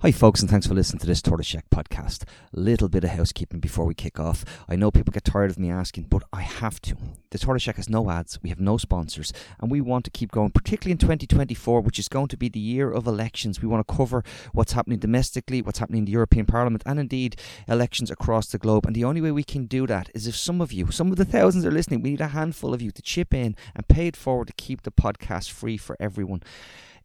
Hi, folks, and thanks for listening to this Tortoise Shack podcast. A little bit of housekeeping before we kick off. I know people get tired of me asking, but I have to. The Tortoise Shack has no ads, we have no sponsors, and we want to keep going, particularly in 2024, which is going to be the year of elections. We want to cover what's happening domestically, what's happening in the European Parliament, and indeed elections across the globe. And the only way we can do that is if some of you, some of the thousands are listening, we need a handful of you to chip in and pay it forward to keep the podcast free for everyone.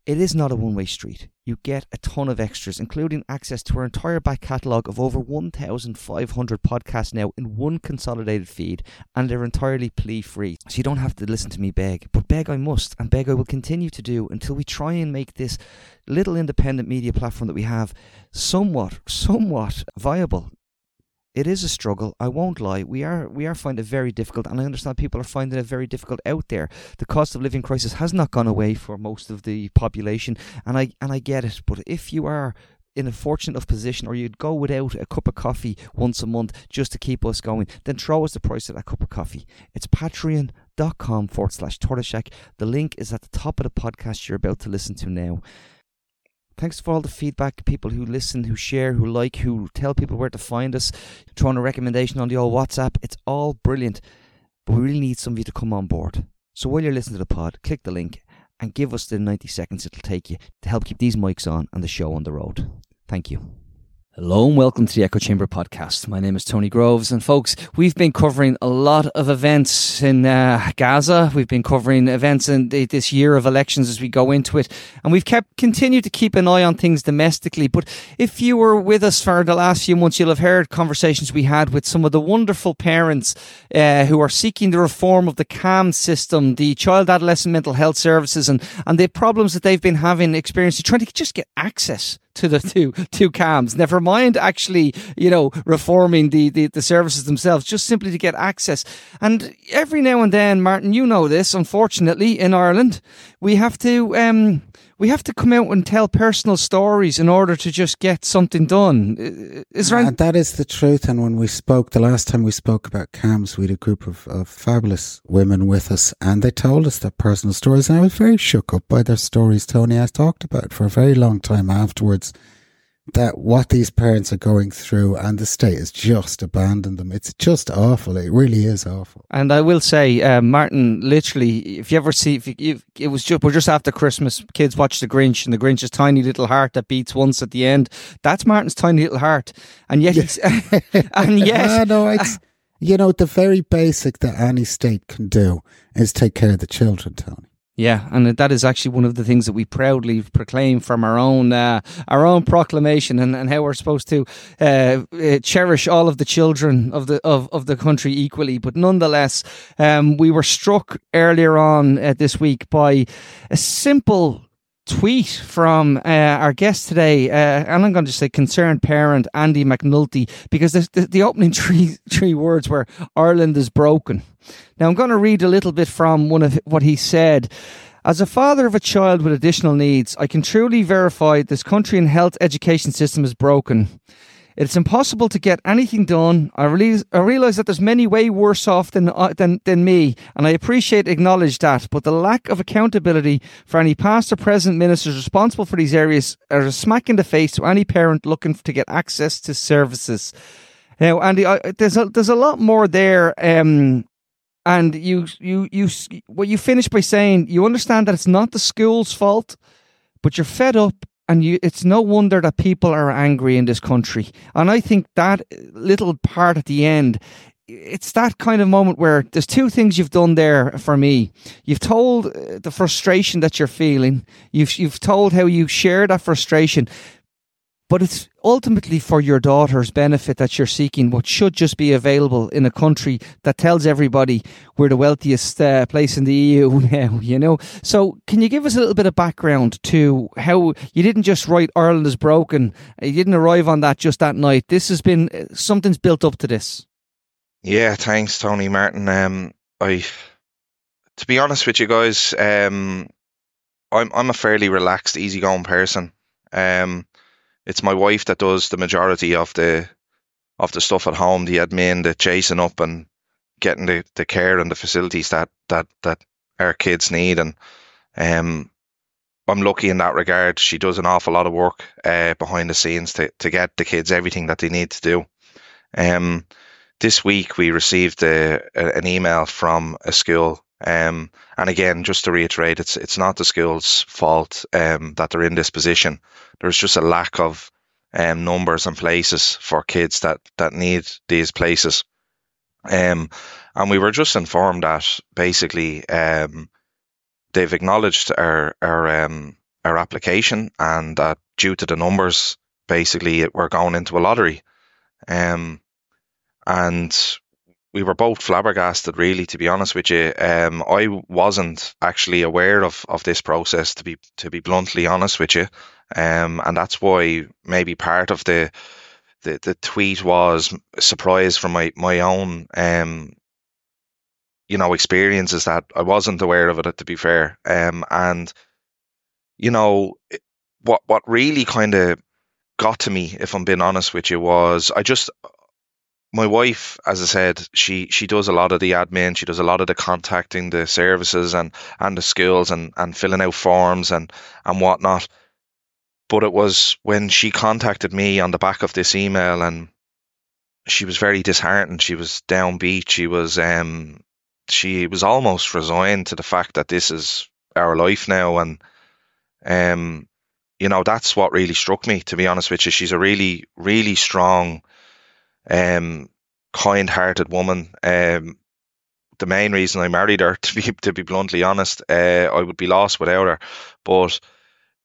It is not a one way street. You get a ton of extras, including access to our entire back catalogue of over 1,500 podcasts now in one consolidated feed, and they're entirely plea free. So you don't have to listen to me beg, but beg I must, and beg I will continue to do until we try and make this little independent media platform that we have somewhat, somewhat viable it is a struggle. I won't lie. We are we are finding it very difficult, and I understand people are finding it very difficult out there. The cost of living crisis has not gone away for most of the population, and I and I get it. But if you are in a fortunate enough position, or you'd go without a cup of coffee once a month just to keep us going, then throw us the price of that cup of coffee. It's patreon.com forward slash tortoiseshack. The link is at the top of the podcast you're about to listen to now. Thanks for all the feedback, people who listen, who share, who like, who tell people where to find us, throwing a recommendation on the old WhatsApp. It's all brilliant, but we really need some of you to come on board. So while you're listening to the pod, click the link and give us the 90 seconds it'll take you to help keep these mics on and the show on the road. Thank you. Hello and welcome to the Echo Chamber podcast. My name is Tony Groves, and folks, we've been covering a lot of events in uh, Gaza. We've been covering events in the, this year of elections as we go into it, and we've kept continued to keep an eye on things domestically. But if you were with us for the last few months, you'll have heard conversations we had with some of the wonderful parents uh, who are seeking the reform of the CAM system, the child adolescent mental health services, and and the problems that they've been having experiencing trying to just get access to the two two CAMHS. Never mind actually, you know, reforming the, the, the services themselves, just simply to get access. And every now and then, Martin, you know this, unfortunately, in Ireland, we have to um we have to come out and tell personal stories in order to just get something done. Is right? Uh, that is the truth. And when we spoke, the last time we spoke about CAMHS, we had a group of, of fabulous women with us, and they told us their personal stories. And I was very shook up by their stories, Tony. I talked about it for a very long time afterwards that what these parents are going through and the state has just abandoned them. It's just awful. It really is awful. And I will say, uh, Martin, literally, if you ever see, if, you, if it was just, we're just after Christmas, kids watch The Grinch and The Grinch's tiny little heart that beats once at the end. That's Martin's tiny little heart. And yet, he's, and yet. yeah, no, it's, you know, the very basic that any state can do is take care of the children, Tony. Yeah, and that is actually one of the things that we proudly proclaim from our own uh, our own proclamation, and, and how we're supposed to uh, uh, cherish all of the children of the of, of the country equally. But nonetheless, um, we were struck earlier on uh, this week by a simple tweet from uh, our guest today, uh, and I'm going to say concerned parent Andy McNulty, because the, the, the opening three three words were Ireland is broken. Now, I'm going to read a little bit from one of what he said. As a father of a child with additional needs, I can truly verify this country and health education system is broken. It's impossible to get anything done. I realize, I realize that there's many way worse off than, uh, than, than me, and I appreciate acknowledge that. But the lack of accountability for any past or present ministers responsible for these areas are a smack in the face to any parent looking to get access to services. Now, Andy, I, there's a, there's a lot more there. Um, and you you you well you finish by saying you understand that it's not the school's fault, but you're fed up and you, it's no wonder that people are angry in this country. And I think that little part at the end, it's that kind of moment where there's two things you've done there for me. You've told uh, the frustration that you're feeling. You've you've told how you share that frustration, but it's ultimately for your daughter's benefit that you're seeking what should just be available in a country that tells everybody we're the wealthiest uh, place in the EU now, you know. So, can you give us a little bit of background to how you didn't just write Ireland is broken, you didn't arrive on that just that night. This has been uh, something's built up to this. Yeah, thanks, Tony Martin. Um, I, to be honest with you guys, um, I'm I'm a fairly relaxed, easygoing person. Um, it's my wife that does the majority of the of the stuff at home, the admin, the chasing up and getting the, the care and the facilities that that that our kids need. And um, I'm lucky in that regard. She does an awful lot of work uh, behind the scenes to, to get the kids everything that they need to do. Um, this week we received a, a, an email from a school, um, and again, just to reiterate, it's it's not the school's fault um, that they're in this position. There's just a lack of um, numbers and places for kids that that need these places. Um, and we were just informed that basically um, they've acknowledged our our um, our application and that due to the numbers, basically we're going into a lottery. And we were both flabbergasted, really, to be honest with you. Um, I wasn't actually aware of, of this process, to be to be bluntly honest with you, um, and that's why maybe part of the the, the tweet was surprise from my my own um, you know experiences that I wasn't aware of it. To be fair, um, and you know what what really kind of got to me, if I'm being honest with you, was I just my wife, as I said, she she does a lot of the admin. She does a lot of the contacting the services and and the schools and and filling out forms and and whatnot. But it was when she contacted me on the back of this email and she was very disheartened. She was downbeat. She was um she was almost resigned to the fact that this is our life now and um you know that's what really struck me to be honest with you she's a really really strong um kind-hearted woman um the main reason I married her to be to be bluntly honest uh, I would be lost without her but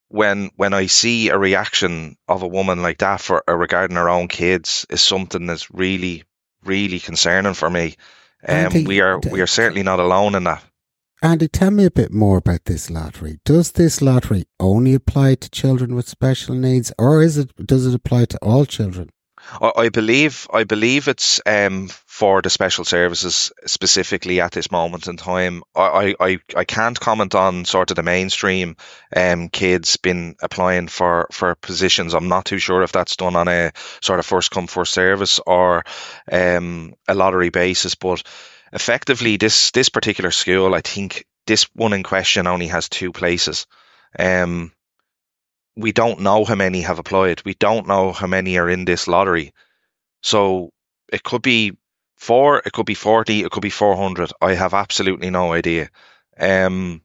when when I see a reaction of a woman like that for uh, regarding her own kids is something that's really really concerning for me um, we are we are certainly not alone in that. Andy, tell me a bit more about this lottery. Does this lottery only apply to children with special needs, or is it does it apply to all children? I, I believe I believe it's um, for the special services specifically at this moment in time. I, I, I can't comment on sort of the mainstream um, kids been applying for, for positions. I'm not too sure if that's done on a sort of first come first service or um, a lottery basis. But effectively, this this particular school, I think this one in question only has two places. Um, we don't know how many have applied. We don't know how many are in this lottery. So it could be four, it could be 40, it could be 400. I have absolutely no idea. Um,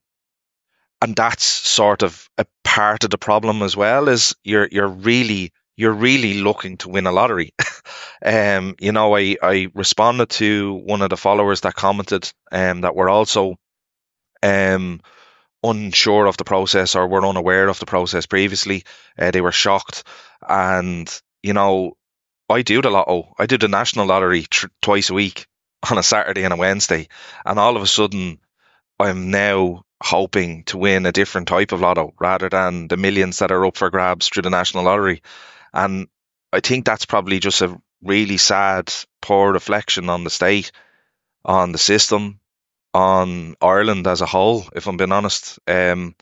and that's sort of a part of the problem as well is you're, you're really, you're really looking to win a lottery. um, you know, I, I responded to one of the followers that commented, um, that were also, um, unsure of the process or were unaware of the process previously. Uh, they were shocked. And, you know, I do the lotto. I do the national lottery tr- twice a week on a Saturday and a Wednesday. And all of a sudden, I'm now hoping to win a different type of lotto rather than the millions that are up for grabs through the national lottery. And I think that's probably just a really sad, poor reflection on the state, on the system, on Ireland as a whole, if I'm being honest. Um,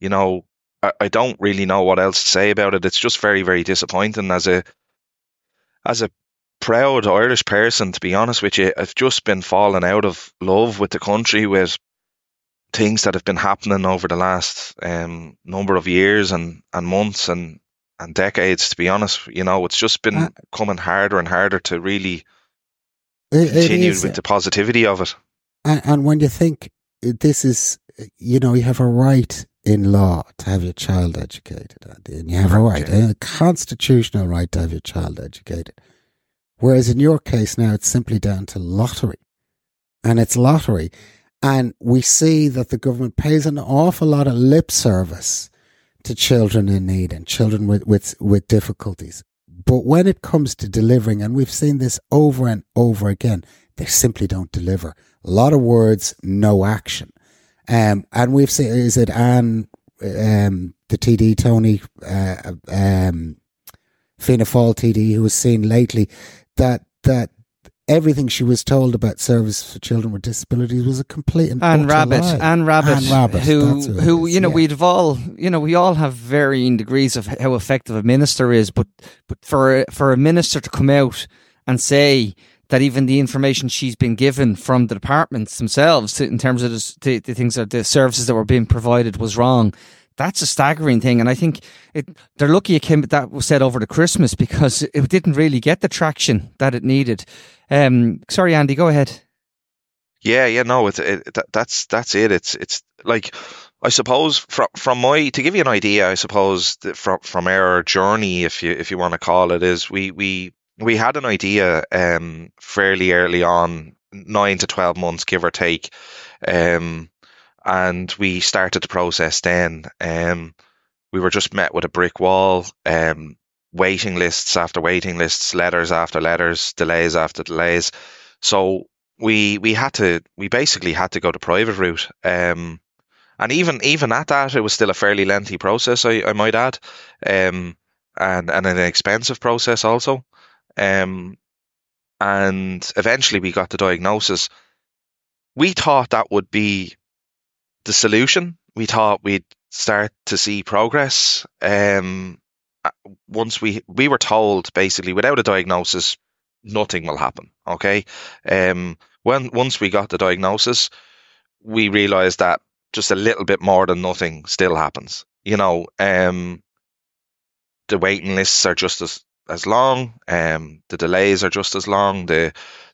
you know, I, I don't really know what else to say about it. It's just very, very disappointing as a as a proud Irish person, to be honest with you, I've just been falling out of love with the country with things that have been happening over the last um, number of years and, and months and, and decades, to be honest. You know, it's just been uh, coming harder and harder to really continue with the positivity of it. And, and when you think eh, this is, eh, you know, you have a right in law to have your child educated, and you have a right, a constitutional right to have your child educated. Whereas in your case now, it's simply down to lottery, and it's lottery, and we see that the government pays an awful lot of lip service to children in need and children with with, with difficulties. But when it comes to delivering, and we've seen this over and over again, they simply don't deliver. A lot of words, no action. Um, and we've seen, is it Anne, um, the TD, Tony, uh, um, Fianna Fáil TD, who was seen lately, that, that everything she was told about service for children with disabilities was a complete and Anne Rabbitte, lie. Anne Rabbitte, Anne Rabbitte who, who, you know, yeah. we've all, you know, we all have varying degrees of how effective a minister is, but, but for, for a minister to come out and say that even the information she's been given from the departments themselves in terms of the, the, things that the services that were being provided was wrong. that's a staggering thing. And I think it, they're lucky it came, that was said over the Christmas because it didn't really get the traction that it needed. Um, sorry, Andy, go ahead. Yeah, yeah, no, it's it, that, that's that's it. It's it's like I suppose from from my to give you an idea, I suppose from from our journey, if you if you want to call it, is we we we had an idea um fairly early on, nine to twelve months, give or take, um, and we started the process then. Um, we were just met with a brick wall, um, waiting lists after waiting lists, letters after letters, delays after delays. So we we had to we basically had to go the private route. Um, and even even at that, it was still a fairly lengthy process. I, I might add, um, and and an expensive process also. Um, and eventually we got the diagnosis. We thought that would be the solution. We thought we'd start to see progress. Um, once we we were told basically without a diagnosis, nothing will happen. Okay. Um, when once we got the diagnosis, we realized that just a little bit more than nothing still happens. You know, um, the waiting lists are just as as long. Um, the delays are just as long. The,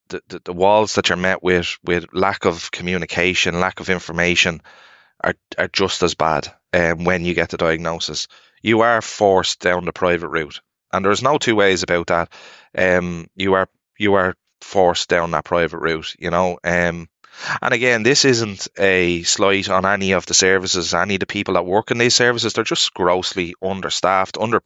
the the, the walls that you're met with with lack of communication, lack of information, are are just as bad. Um, when you get the diagnosis, you are forced down the private route, and there's no two ways about that. Um, you are you are forced down that private route. You know, um, and again, this isn't a slight on any of the services, any of the people that work in these services. They're just grossly understaffed, under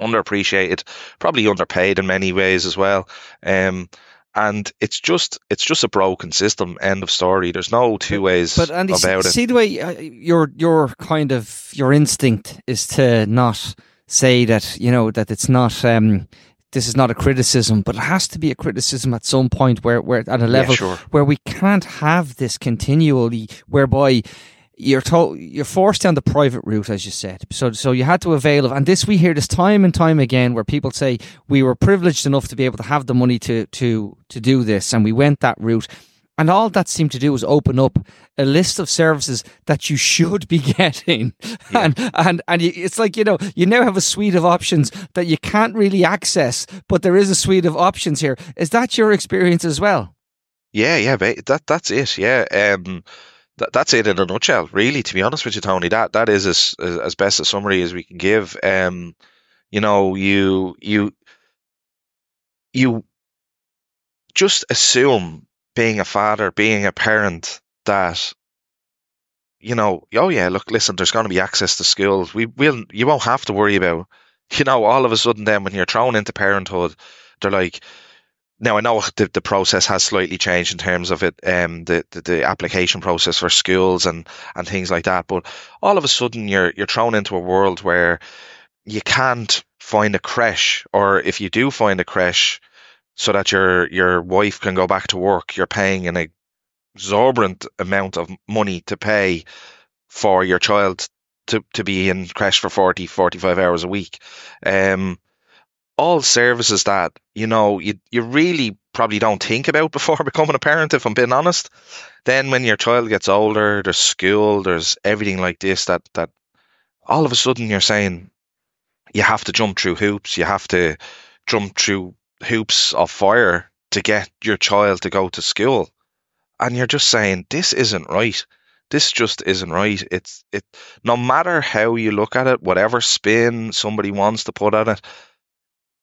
underappreciated, probably underpaid in many ways as well. Um, and it's just it's just a broken system. End of story. There's no two ways but, Andy, about see, it. See the way uh, your your kind of your instinct is to not say that you know that it's not. Um, this is not a criticism, but it has to be a criticism at some point where, where at a level yeah, sure. where we can't have this continually, whereby you're told you're forced down the private route, as you said. So, so you had to avail of, and this we hear this time and time again, where people say we were privileged enough to be able to have the money to to to do this, and we went that route. And all that seemed to do was open up a list of services that you should be getting. Yeah. And, and, and it's like, you know, you now have a suite of options that you can't really access, but there is a suite of options here. Is that your experience as well? Yeah, yeah, that, that's it. Yeah. Um, that, that's it in a nutshell, really, to be honest with you, Tony. That, that is as, as best a summary as we can give. Um, you know, you, you, you just assume being a father, being a parent, that you know, oh yeah, look, listen, there's going to be access to schools. We will, you won't have to worry about, you know, all of a sudden then when you're thrown into parenthood, they're like, now I know the, the process has slightly changed in terms of it, um, the, the, the application process for schools and and things like that. But all of a sudden you're you're thrown into a world where you can't find a creche, or if you do find a creche, so that your your wife can go back to work. You're paying an exorbitant amount of money to pay for your child to, to be in creche for 40, 45 hours a week. Um, all services that, you know, you, you really probably don't think about before becoming a parent, if I'm being honest. Then when your child gets older, there's school, there's everything like this that, that all of a sudden you're saying you have to jump through hoops, you have to jump through hoops of fire to get your child to go to school. And you're just saying, this isn't right. This just isn't right. It's it no matter how you look at it, whatever spin somebody wants to put on it,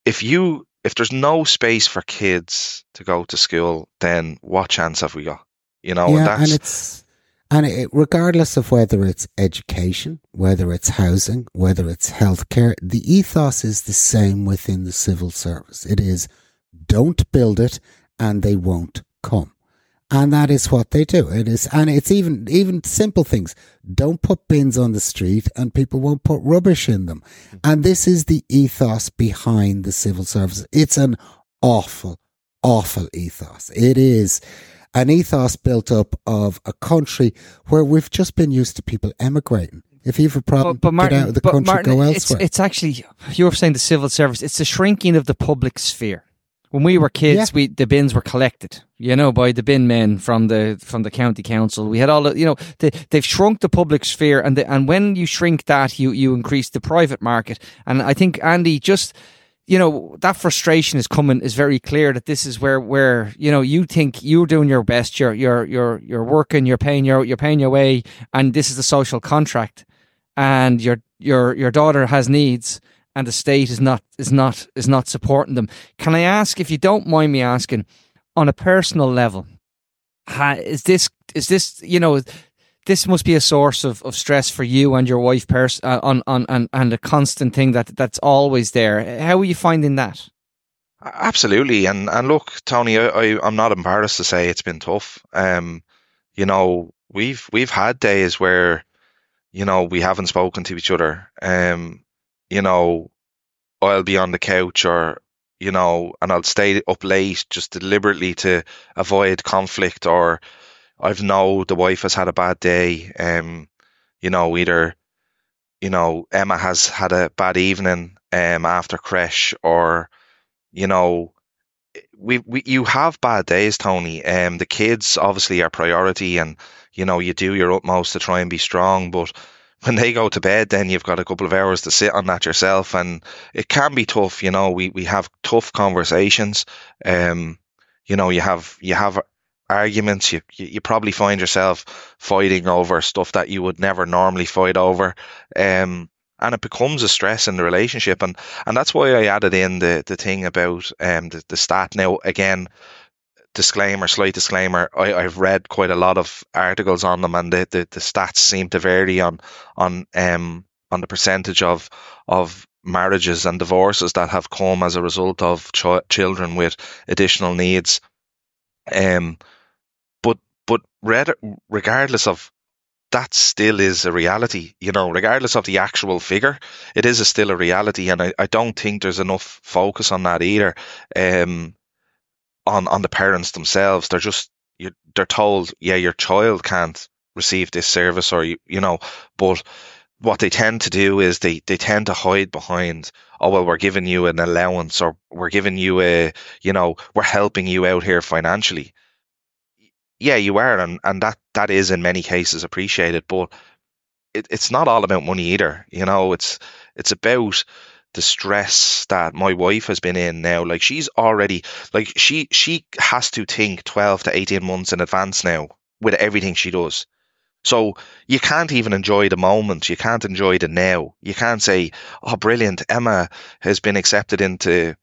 if you if there's no space for kids to go to school, then what chance have we got? You know, yeah, and, and it's and it, regardless of whether it's education, whether it's housing, whether it's healthcare, the ethos is the same within the civil service. It is don't build it and they won't come. And that is what they do. It is, and it's even, even simple things. Don't put bins on the street and people won't put rubbish in them. And this is the ethos behind the civil service. It's an awful, awful ethos. It is an ethos built up of a country where we've just been used to people emigrating. If you have a problem, but, but Martin, get out of the country, Martin, go elsewhere. It's, it's actually, you're saying the civil service, it's the shrinking of the public sphere. When we were kids, yeah. we the bins were collected, you know, by the bin men from the from the county council. We had all, the, you know, they, they've shrunk the public sphere, and the, and when you shrink that, you you increase the private market. And I think Andy just. You know that frustration is coming is very clear that this is where where you know you think you're doing your best you're you're you're you're working you're paying your you're paying your way and this is the social contract and your your your daughter has needs and the state is not is not is not supporting them. Can I ask, if you don't mind me asking, on a personal level, is this is this you know this must be a source of, of stress for you and your wife pers- uh, on, on and, and a constant thing that that's always there. How are you finding that? Absolutely, and and look, Tony, I, I am not embarrassed to say it's been tough. Um, you know, we've we've had days where, you know, we haven't spoken to each other. Um, you know, I'll be on the couch or, you know, and I'll stay up late just deliberately to avoid conflict or I've know the wife has had a bad day. Um, you know, either, you know, Emma has had a bad evening um after creche or, you know, we, we you have bad days, Tony. Um, the kids obviously are priority, and you know you do your utmost to try and be strong. But when they go to bed, then you've got a couple of hours to sit on that yourself, and it can be tough. You know, we we have tough conversations. Um, you know, you have you have arguments. You you probably find yourself fighting over stuff that you would never normally fight over. Um, and it becomes a stress in the relationship, and and that's why I added in the the thing about um the, the stat. Now again, disclaimer, slight disclaimer, I, I've read quite a lot of articles on them, and the, the, the stats seem to vary on on um on the percentage of of marriages and divorces that have come as a result of ch- children with additional needs. Um, but but regardless of that still is a reality, you know, regardless of the actual figure, it is a still a reality. And I, I don't think there's enough focus on that either. Um, on on the parents themselves. They're just they're told, yeah, your child can't receive this service, or you you know, but what they tend to do is they they tend to hide behind oh well we're giving you an allowance or we're giving you a you know we're helping you out here financially yeah you are and and that that is in many cases appreciated but it, it's not all about money either you know it's it's about the stress that my wife has been in now like she's already like she she has to think 12 to 18 months in advance now with everything she does. So you can't even enjoy the moment. You can't enjoy the now. You can't say oh brilliant emma has been accepted into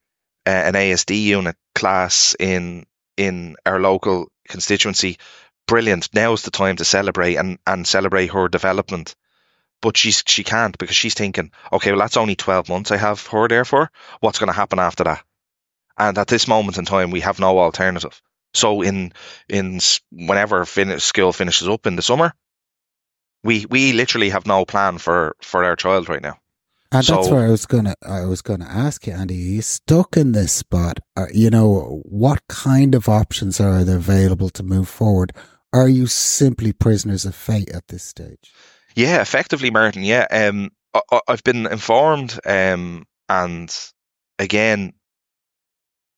uh, an asd unit class in in our local constituency. Brilliant. Now's the time to celebrate and and celebrate her development but she's she can't because she's thinking, okay, well that's only twelve months I have her there for. What's going to happen after that? And at this moment in time, we have no alternative. So in in whenever fin- school finishes up in the summer, we we literally have no plan for for our child right now. And so, that's where I was gonna I was gonna ask you, Andy. Are you stuck in this spot? Are, you know, what kind of options are there available to move forward? Are you simply prisoners of fate at this stage? Yeah, effectively, Martin. Yeah, um, I, have been informed, um, and again,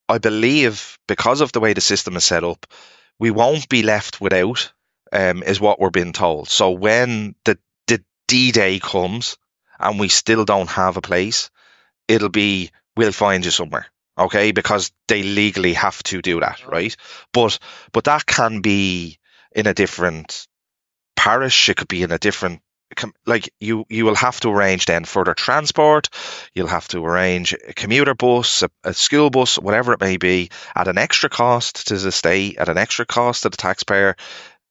I believe because of the way the system is set up, we won't be left without. Um, is what we're being told. So when the the D Day comes and we still don't have a place, it'll be we'll find you somewhere okay because they legally have to do that right but but that can be in a different parish it could be in a different like you you will have to arrange then further transport. You'll have to arrange a commuter bus a, a, school bus whatever it may be at an extra cost to the state at an extra cost to the taxpayer.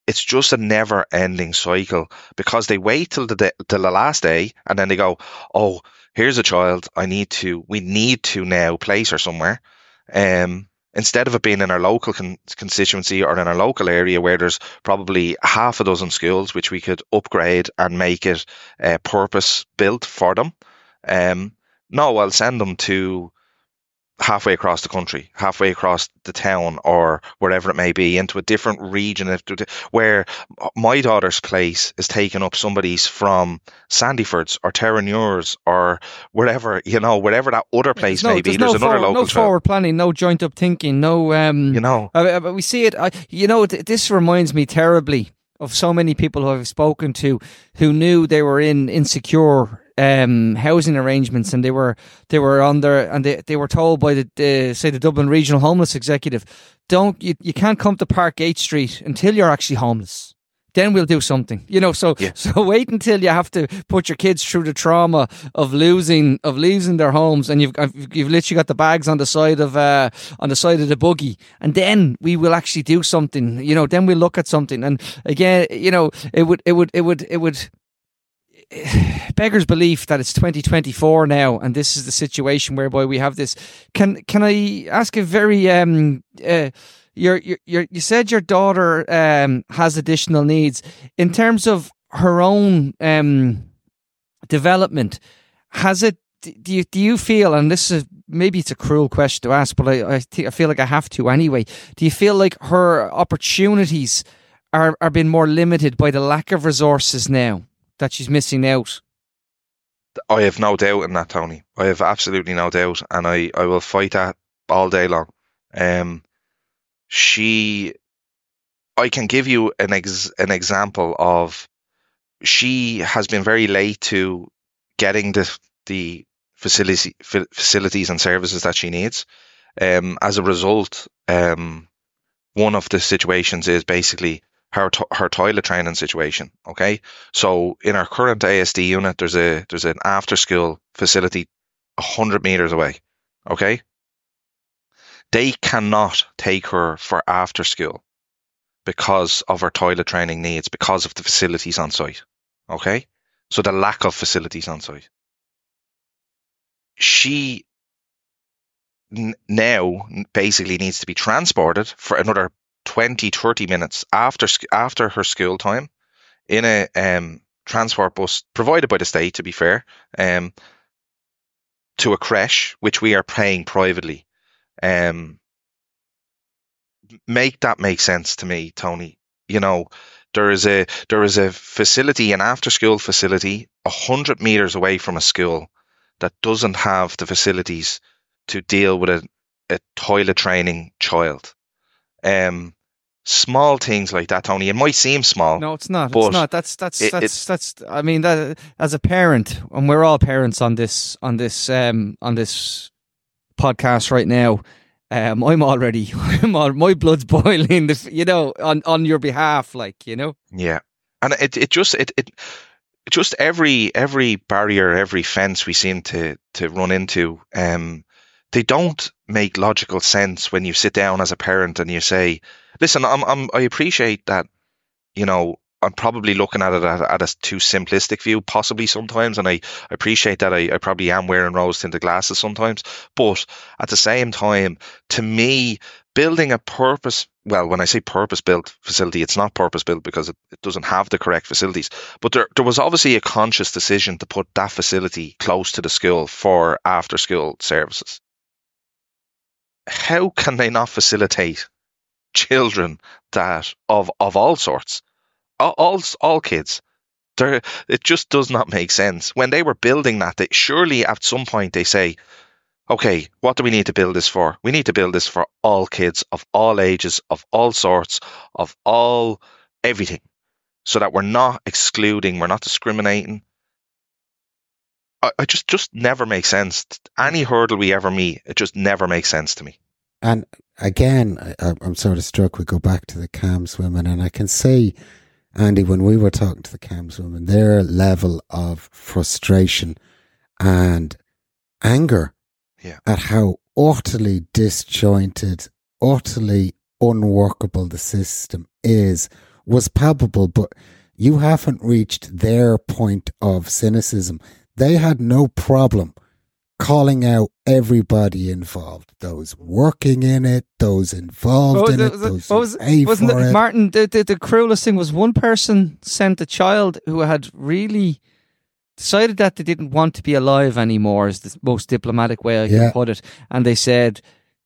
It's just a never ending cycle because they wait till the till the last day and then they go oh here's a child i need to we need to now place her somewhere. Um instead of it being in our local con- constituency or in our local area where there's probably half a dozen schools which we could upgrade and make it uh, purpose built for them. Um, no, I'll send them to halfway across the country, halfway across the town, or wherever it may be, into a different region, where my daughter's place is taking up somebody's from Sandyford's or Terenure's or wherever, you know, wherever that other place no, may be. There's, no another forward, local no forward planning, no joint up thinking, no, um, you know, uh, we see it. Uh, you know, th- this reminds me terribly of so many people who I've spoken to who knew they were in insecure um, housing arrangements, and they were they were on there, and they, they were told by the, the say the Dublin Regional Homeless Executive, don't you, you can't come to Parkgate Street until you're actually homeless. Then we'll do something, you know. So Yeah. so wait until you have to put your kids through the trauma of losing of losing their homes, and you've you've literally got the bags on the side of uh, on the side of the buggy, and then we will actually do something. You know, then we'll look at something, and again, you know, it would it would it would it would beggars belief that it's 2024 now and this is the situation whereby we have this can can i ask a very um uh, your, your, your, you said your daughter um, has additional needs in terms of her own um, development. Has it? Do you do you feel? And this is maybe it's a cruel question to ask, but I I, thi- I feel like I have to anyway. Do you feel like her opportunities are are being more limited by the lack of resources now that she's missing out? I have no doubt in that, Tony. I have absolutely no doubt, and I, I will fight that all day long. Um, she, I can give you an ex, an example of she has been very late to getting the the facility fa- facilities and services that she needs. Um, as a result, um, one of the situations is basically her her toilet training situation. Okay, so in our current ASD unit, there's a there's an after school facility hundred meters away. Okay, they cannot take her for after school because of her toilet training needs, because of the facilities on site. Okay, so the lack of facilities on site. She now basically needs to be transported for another 20 30 minutes after after her school time in a um, transport bus provided by the state to be fair um, to a creche which we are paying privately. Um, make that make sense to me tony. You know there is a there is a facility an after school facility 100 meters away from a school that doesn't have the facilities to deal with a, a toilet training child. Um small things like that tony it might seem small No, it's not. It's not. That's that's it- that's that's. I mean, that as a parent, and we're all parents on this on this um on this podcast right now. Um, I'm already, I'm all, my blood's boiling. If, you know, on on your behalf, like you know. Yeah, and it it just it it just every every barrier, every fence we seem to to run into, um, they don't make logical sense when you sit down as a parent and you say, "Listen, I'm I'm I appreciate that, you know." I'm probably looking at it at, at a too simplistic view, possibly sometimes, and I, I appreciate that. I, I probably am wearing rose tinted glasses sometimes, but at the same time, to me, building a purpose well when i say purpose built facility it's not purpose built because it, it doesn't have the correct facilities but there, there was obviously a conscious decision to put that facility close to the school for after school services how can they not facilitate children that of of all sorts all all, kids there it just does not make sense when they were building that they surely at some point they say okay, what do we need to build this for? We need to build this for all kids of all ages, of all sorts, of all everything, so that we're not excluding, we're not discriminating. I, I just just never makes sense. Any hurdle we ever meet, it just never makes sense to me. And again, I, I'm sort of struck. We go back to the CAMHS women, and I can see, Andy, when we were talking to the CAMHS women, their level of frustration and anger Yeah. at how utterly disjointed, utterly unworkable the system is was palpable. But you haven't reached their point of cynicism. They had no problem calling out everybody involved, those working in it, those involved in it, it- those what was- wasn't it. Martin? The, the the cruelest thing was one person sent a child who had really decided that they didn't want to be alive anymore. Is the most diplomatic way I Yeah. can put it. And they said,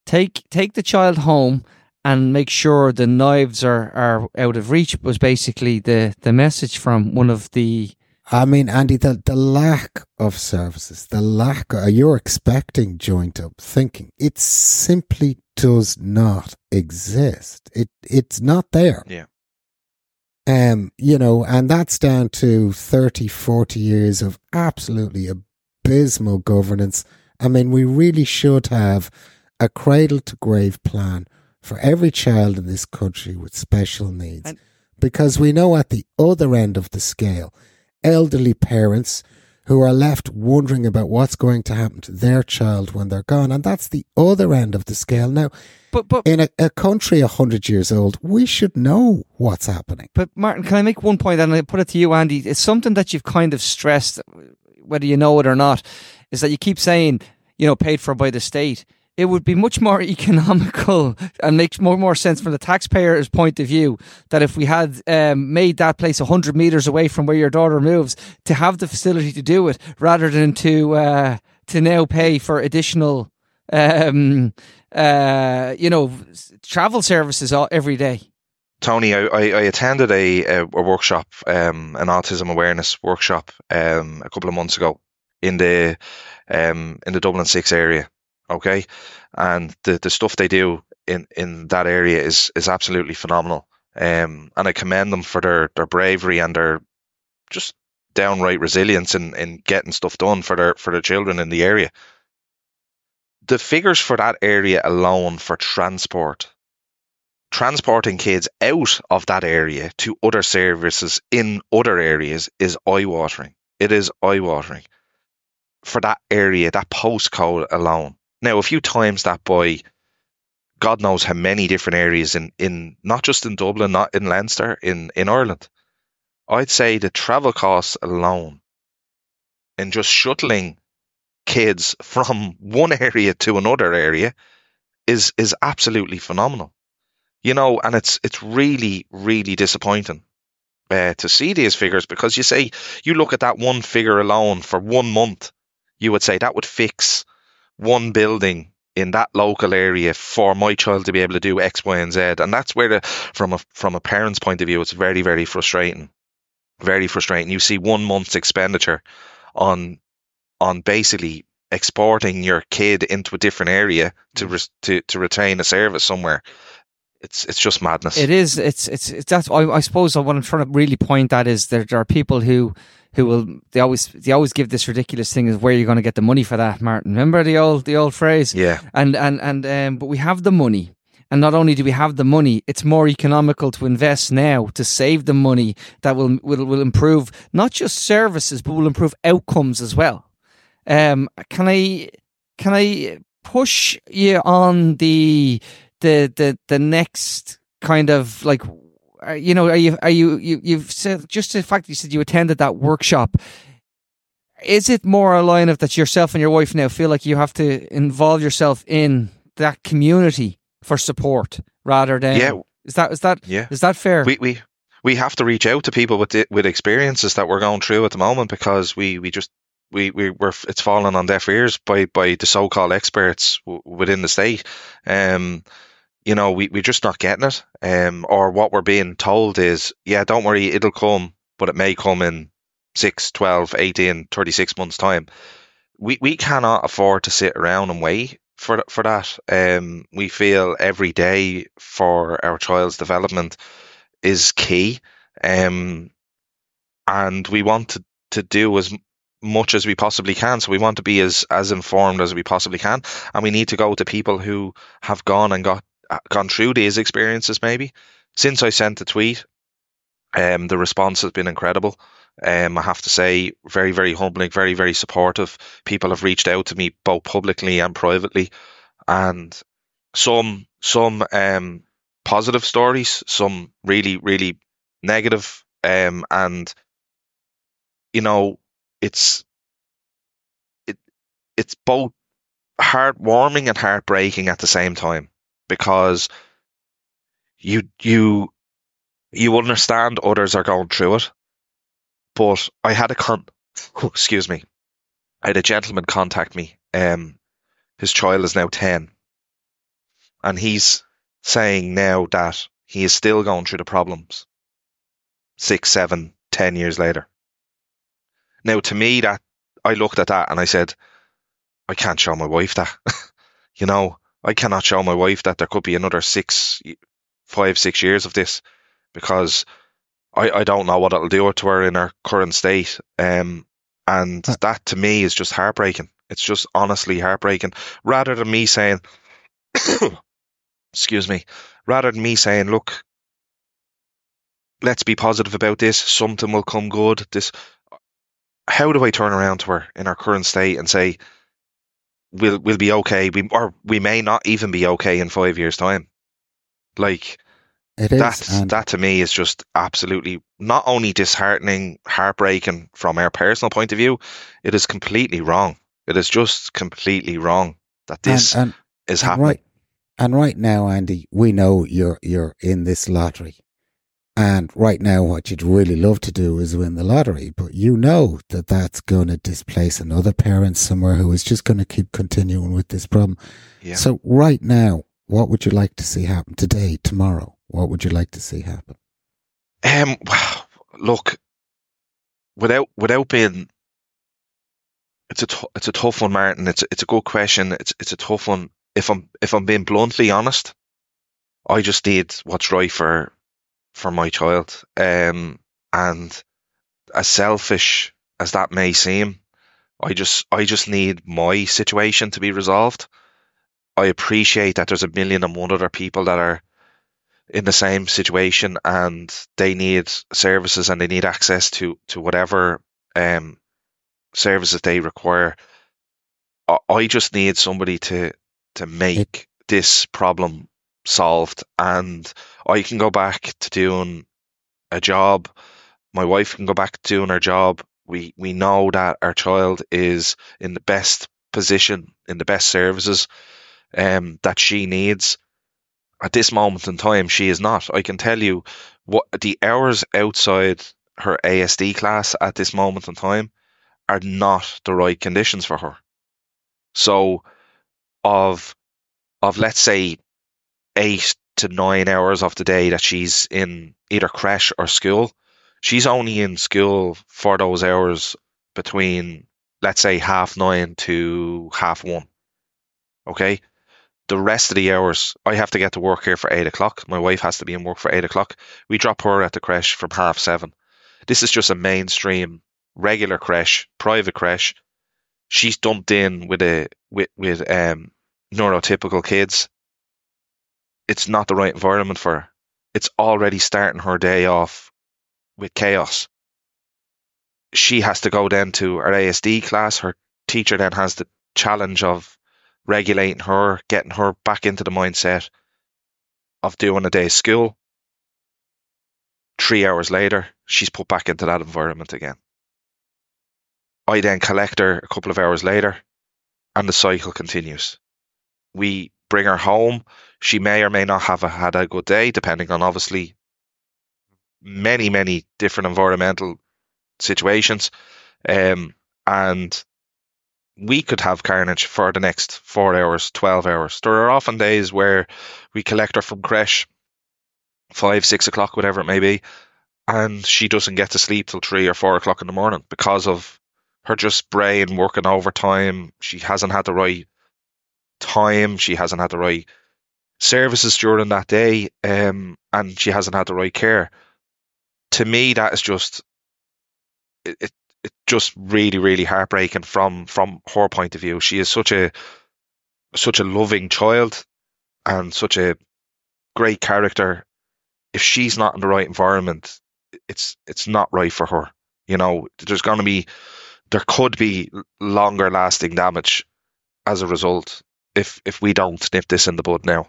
take take the child home and make sure the knives are, are out of reach. Was basically the the message from one of the. I mean, Andy, the, the lack of services, the lack of, you're expecting joint up thinking. It simply does not exist. It It's not there. Yeah. Um, you know, and that's down to 30, 40 years of absolutely abysmal governance. I mean, we really should have a cradle to grave plan for every child in this country with special needs. And- because we know at the other end of the scale, elderly parents who are left wondering about what's going to happen to their child when they're gone. And that's the other end of the scale. Now, But but in a, a country 100 years old, we should know what's happening. But Martin, can I make one point and I put it to you, Andy? It's something that you've kind of stressed, whether you know it or not, is that you keep saying, you know, paid for by the state. It would be much more economical and makes more more sense from the taxpayer's point of view that if we had um, made that place hundred meters away from where your daughter moves, to have the facility to do it, rather than to uh, to now pay for additional, um, uh, you know, travel services every day. Tony, I, I attended a, a, a workshop, um, an autism awareness workshop, um, a couple of months ago in the um, in the Dublin Six area. Okay, and the, the stuff they do in, in that area is is absolutely phenomenal. Um, and I commend them for their, their bravery and their just downright resilience in, in getting stuff done for their for their children in the area. The figures for that area alone for transport transporting kids out of that area to other services in other areas is eye watering. It is eye watering for that area, that postcode alone. Now, if you times that by God knows how many different areas in, in not just in Dublin, not in Leinster, in, in Ireland, I'd say the travel costs alone and just shuttling kids from one area to another area is is absolutely phenomenal. You know, and it's it's really really disappointing uh, to see these figures because you say you look at that one figure alone for one month, you would say that would fix one building in that local area for my child to be able to do X, Y, and Z, and that's where the, from a from a parent's point of view, it's very very frustrating, very frustrating. You see one month's expenditure on on basically exporting your kid into a different area to mm. res- to to retain a service somewhere it's it's just madness. It is. It's it's, it's that's. I, I suppose what I'm trying to really point at is there, there are people who who will they always they always give this ridiculous thing is where you're going to get the money for that, Martin. Remember the old the old phrase? Yeah. And and and um, but we have the money. And not only do we have the money, it's more economical to invest now to save the money that will will, will improve not just services but will improve outcomes as well. Um, can I can I push you on the the the the next kind of like uh, you know are you are you, you you've said just the fact that you said you attended that workshop is it more a line of that yourself and your wife now feel like you have to involve yourself in that community for support rather than Yeah. is that is that Yeah. is that fair We we we have to reach out to people with the, with experiences that we're going through at the moment because we we just we we we're it's fallen on deaf ears by by the so-called experts w- within the state. Um, you know, we we're just not getting it. Um, or what we're being told is, yeah, don't worry, it'll come, but it may come in 6, 12, 18, 36 months time. We we cannot afford to sit around and wait for for that. Um, we feel every day for our child's development is key. Um, and we want to, to do as much as we possibly can. So we want to be as, as informed as we possibly can. And we need to go to people who have gone and got gone through these experiences maybe. Since I sent the tweet, um, the response has been incredible. Um, I have to say, very, very humbling, very, very supportive. People have reached out to me both publicly and privately, and some some um, positive stories, some really, really negative, um, and you know, it's it it's both heartwarming and heartbreaking at the same time because you you you understand others are going through it, but I had a con excuse me. I had a gentleman contact me. Um, his child is now 10. And he's saying now that he is still going through the problems six, seven, ten years later. Now, to me, that I looked at that and I said, I can't show my wife that. you know, I cannot show my wife that there could be another six, five, six years of this because I, I don't know what it'll do to her in her current state. Um, and that to me is just heartbreaking. It's just honestly heartbreaking. Rather than me saying, excuse me, rather than me saying, look, let's be positive about this, something will come good. This, how do I turn around to her in her current state and say, we'll we'll be okay, we or we may not even be okay in five years' time? Like It is. that and that to me is just absolutely not only disheartening, heartbreaking from our personal point of view, it is completely wrong. It is just completely wrong that this and, is and happening. right and right now, Andy, we know you're you're in this lottery. And right now, what you'd really love to do is win the lottery, but you know that that's going to displace another parent somewhere who is just going to keep continuing with this problem. Yeah. So, right now, what would you like to see happen today, tomorrow? What would you like to see happen? Um, look, without without being, it's a t- it's a tough one, Martin. It's a, it's a good question. It's it's a tough one. If I'm if I'm being bluntly honest, I just did what's right for for my child. Um, and as selfish as that may seem, I just I just need my situation to be resolved. I appreciate that there's a million and one other people that are in the same situation and they need services and they need access to to whatever um services they require. I, I just need somebody to to make this problem solved and I can go back to doing a job. My wife can go back to doing her job. We we know that our child is in the best position, in the best services um, that she needs. At this moment in time, she is not. I can tell you what the hours outside her ASD class at this moment in time are not the right conditions for her. So, of of let's say eight to nine hours of the day that she's in either creche or school, she's only in school for those hours between let's say half nine to half one. Okay. The rest of the hours, I have to get to work here for eight o'clock. My wife has to be in work for eight o'clock. We drop her at the creche from half seven. This is just a mainstream, regular creche, private creche. She's dumped in with a with with um neurotypical kids. It's not the right environment for her. It's already starting her day off with chaos. She has to go then to her ASD class. Her teacher then has the challenge of regulating her, getting her back into the mindset of doing a day's school. Three hours later, she's put back into that environment again. I then collect her a couple of hours later, and the cycle continues. We bring her home. She may or may not have had a good day, depending on obviously many, many different environmental situations. Um, and we could have carnage for the next four hours, 12 hours. There are often days where we collect her from creche, five, six o'clock, whatever it may be, and she doesn't get to sleep till three or four o'clock in the morning because of her just brain working overtime. She hasn't had the right time, she hasn't had the right services during that day, um, and she hasn't had the right care. To me, that is just it, it just really, really heartbreaking from from her point of view. She is such a such a loving child and such a great character. If she's not in the right environment, it's it's not right for her. You know, there's going to be there could be longer lasting damage as a result if if we don't nip this in the bud now.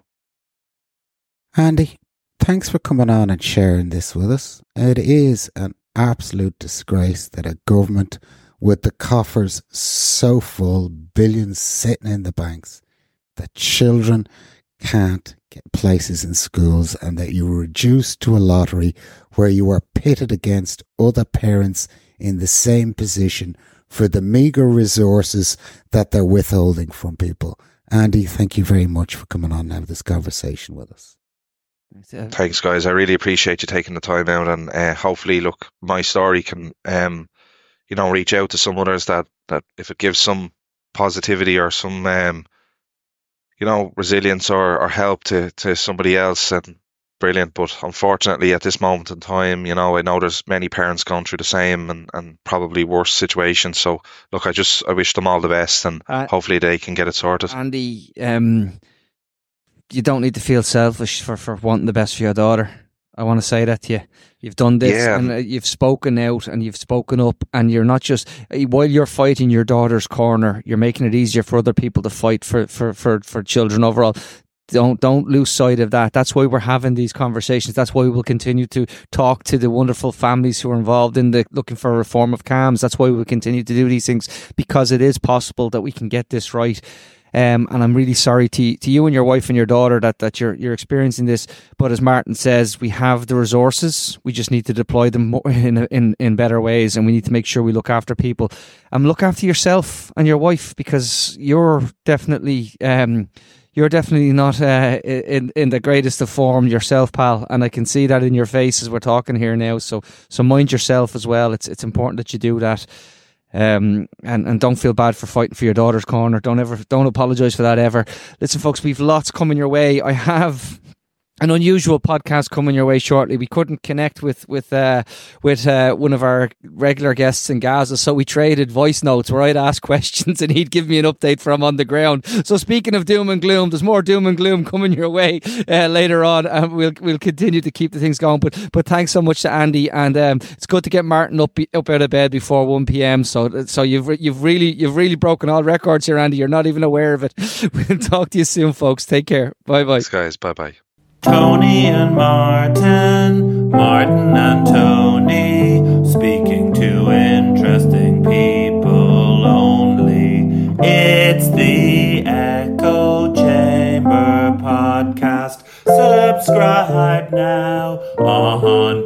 Andy, thanks for coming on and sharing this with us. It is an absolute disgrace that a government with the coffers so full, billions sitting in the banks, that children can't get places in schools and that you were reduced to a lottery where you are pitted against other parents in the same position for the meager resources that they're withholding from people. Andy, thank you very much for coming on and having this conversation with us. Thanks, guys. I really appreciate you taking the time out, and uh, hopefully, look, my story can, um, you know, reach out to some others that that if it gives some positivity or some, um, you know, resilience or, or help to to somebody else, and brilliant. But unfortunately, at this moment in time, you know, I know there's many parents going through the same and, and probably worse situations. So, look, I just I wish them all the best, and uh, hopefully they can get it sorted. Andy, um, you don't need to feel selfish for, for wanting the best for your daughter. I want to say that to you. You've done this yeah. and uh, you've spoken out and you've spoken up, and you're not just uh, while you're fighting your daughter's corner, you're making it easier for other people to fight for, for, for, for children overall don't don't lose sight of that. That's why we're having these conversations. That's why we'll continue to talk to the wonderful families who are involved in the looking for a reform of CAMHS. That's why we'll continue to do these things because it is possible that we can get this right. Um, and I'm really sorry to to you and your wife and your daughter that that you're you're experiencing this. But as Martin says, we have the resources. We just need to deploy them in in in better ways, and we need to make sure we look after people and look after yourself and your wife because you're definitely. Um, you're definitely not uh, in in the greatest of form yourself, pal, and I can see that in your face as we're talking here now. So so mind yourself as well. It's it's important that you do that. Um, and, and don't feel bad for fighting for your daughter's corner. Don't ever, don't apologize for that ever. Listen, folks, we've lots coming your way. I have an unusual podcast coming your way shortly. We couldn't connect with with uh, with uh, one of our regular guests in Gaza, so we traded voice notes where I'd ask questions and he'd give me an update from on the ground. So speaking of doom and gloom, there's more doom and gloom coming your way uh, later on, and we'll we'll continue to keep the things going. But but thanks so much to Andy, and um, it's good to get Martin up up out of bed before one p.m. So so you've you've really you've really broken all records here, Andy. You're not even aware of it. We'll talk to you soon, folks. Take care. Bye bye. Guys. Bye bye. Tony and Martin, Martin and Tony, speaking to interesting people only. It's the Echo Chamber podcast. Subscribe now on